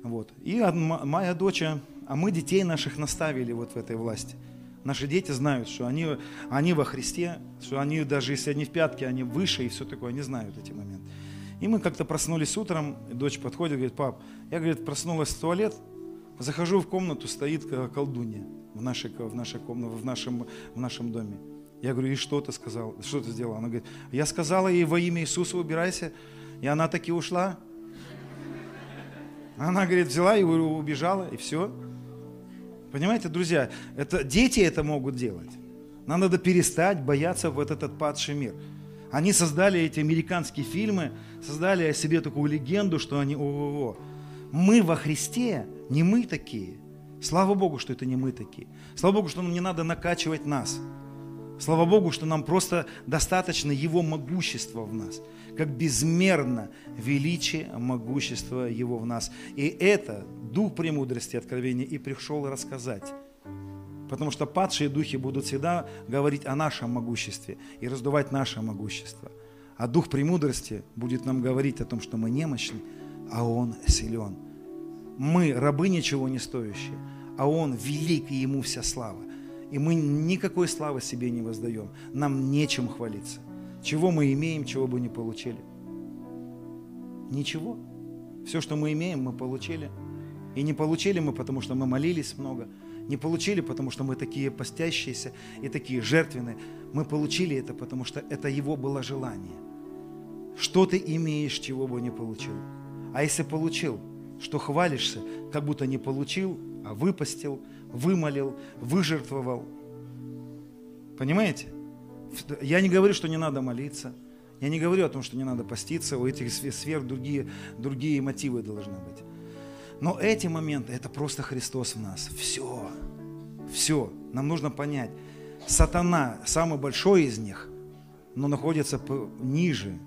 Вот. И моя дочь, а мы детей наших наставили вот в этой власти. Наши дети знают, что они, они во Христе, что они даже если они в пятке, они выше и все такое, они знают эти моменты. И мы как-то проснулись утром, и дочь подходит, говорит, пап, я, говорит, проснулась в туалет, Захожу в комнату, стоит колдунья в нашей, в нашей комнате, в нашем, в нашем доме. Я говорю, и что ты сказал? Что ты сделала? Она говорит, я сказала ей во имя Иисуса убирайся. И она таки ушла. Она, говорит, взяла и убежала, и все. Понимаете, друзья, это, дети это могут делать. Нам надо перестать бояться в этот отпадший мир. Они создали эти американские фильмы, создали о себе такую легенду, что они о-о-о. Мы во Христе не мы такие. Слава Богу, что это не мы такие. Слава Богу, что нам не надо накачивать нас. Слава Богу, что нам просто достаточно Его могущества в нас, как безмерно величие могущества Его в нас. И это дух премудрости, откровения и пришел рассказать. Потому что падшие духи будут всегда говорить о нашем могуществе и раздувать наше могущество. А дух премудрости будет нам говорить о том, что мы немощны, а Он силен мы рабы ничего не стоящие, а Он велик, и Ему вся слава. И мы никакой славы себе не воздаем. Нам нечем хвалиться. Чего мы имеем, чего бы не получили? Ничего. Все, что мы имеем, мы получили. И не получили мы, потому что мы молились много. Не получили, потому что мы такие постящиеся и такие жертвенные. Мы получили это, потому что это Его было желание. Что ты имеешь, чего бы не получил? А если получил – что хвалишься, как будто не получил, а выпустил, вымолил, выжертвовал. Понимаете? Я не говорю, что не надо молиться. Я не говорю о том, что не надо поститься, у этих сфер другие, другие мотивы должны быть. Но эти моменты, это просто Христос в нас. Все. Все. Нам нужно понять. Сатана, самый большой из них, но находится ниже,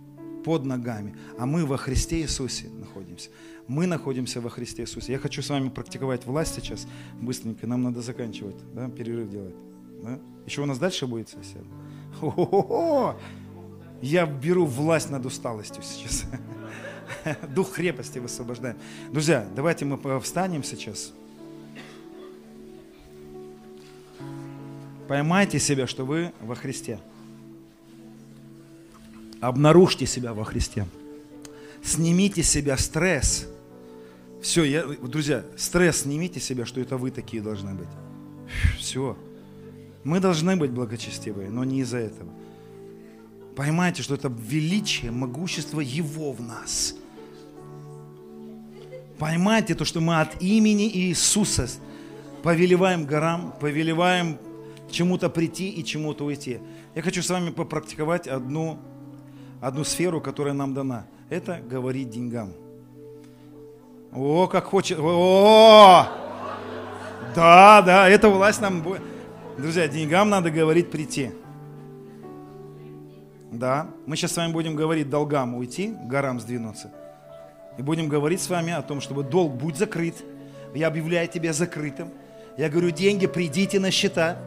под ногами. А мы во Христе Иисусе находимся. Мы находимся во Христе Иисусе. Я хочу с вами практиковать власть сейчас быстренько. Нам надо заканчивать, да, перерыв делать. Да? Еще у нас дальше будет сосед. О-хо-хо! Я беру власть над усталостью сейчас. Дух крепости высвобождаем. Друзья, давайте мы встанем сейчас. Поймайте себя, что вы во Христе. Обнаружьте себя во Христе. Снимите себя стресс. Все, я, друзья, стресс снимите себя, что это вы такие должны быть. Все. Мы должны быть благочестивые, но не из-за этого. Поймайте, что это величие, могущество Его в нас. Поймайте то, что мы от имени Иисуса повелеваем горам, повелеваем чему-то прийти и чему-то уйти. Я хочу с вами попрактиковать одну, одну сферу, которая нам дана. Это говорить деньгам. О, как хочет. О! Да, да, эта власть нам будет. Друзья, деньгам надо говорить прийти. Да, мы сейчас с вами будем говорить долгам уйти, горам сдвинуться. И будем говорить с вами о том, чтобы долг будь закрыт. Я объявляю тебя закрытым. Я говорю, деньги, придите на счета.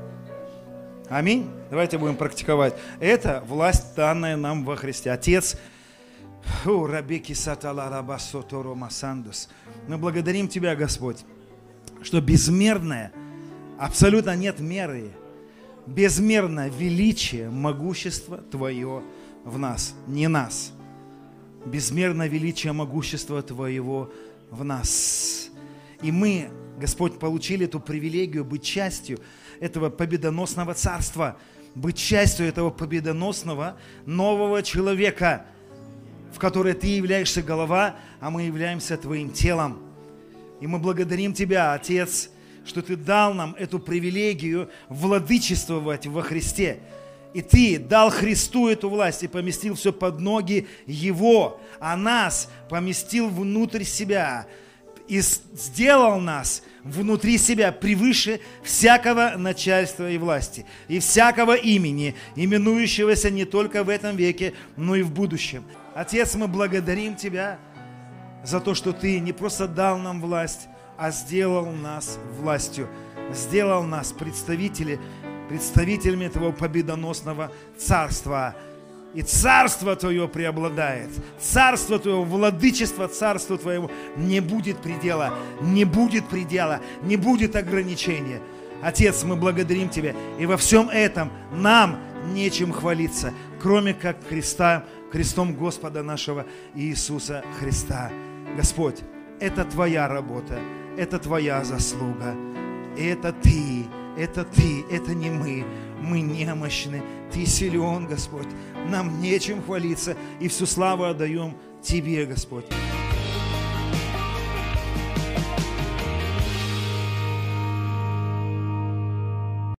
Аминь. Давайте будем практиковать. Это власть, данная нам во Христе. Отец, Мы благодарим Тебя, Господь, что безмерное, абсолютно нет меры, безмерное величие, могущество Твое в нас, не нас. Безмерное величие, могущество Твоего в нас. И мы, Господь, получили эту привилегию быть частью этого победоносного царства, быть частью этого победоносного нового человека, в которой Ты являешься голова, а мы являемся Твоим телом. И мы благодарим Тебя, Отец, что Ты дал нам эту привилегию владычествовать во Христе. И Ты дал Христу эту власть и поместил все под ноги Его, а нас поместил внутрь себя и сделал нас внутри себя превыше всякого начальства и власти, и всякого имени, именующегося не только в этом веке, но и в будущем. Отец, мы благодарим Тебя за то, что Ты не просто дал нам власть, а сделал нас властью, сделал нас представители, представителями этого победоносного царства. И царство Твое преобладает. Царство Твое, владычество царства Твоего не будет предела, не будет предела, не будет ограничения. Отец, мы благодарим Тебя. И во всем этом нам нечем хвалиться, кроме как Христа, крестом Господа нашего Иисуса Христа. Господь, это Твоя работа это твоя заслуга. Это ты, это ты, это не мы. Мы немощны. Ты силен, Господь. Нам нечем хвалиться. И всю славу отдаем Тебе, Господь.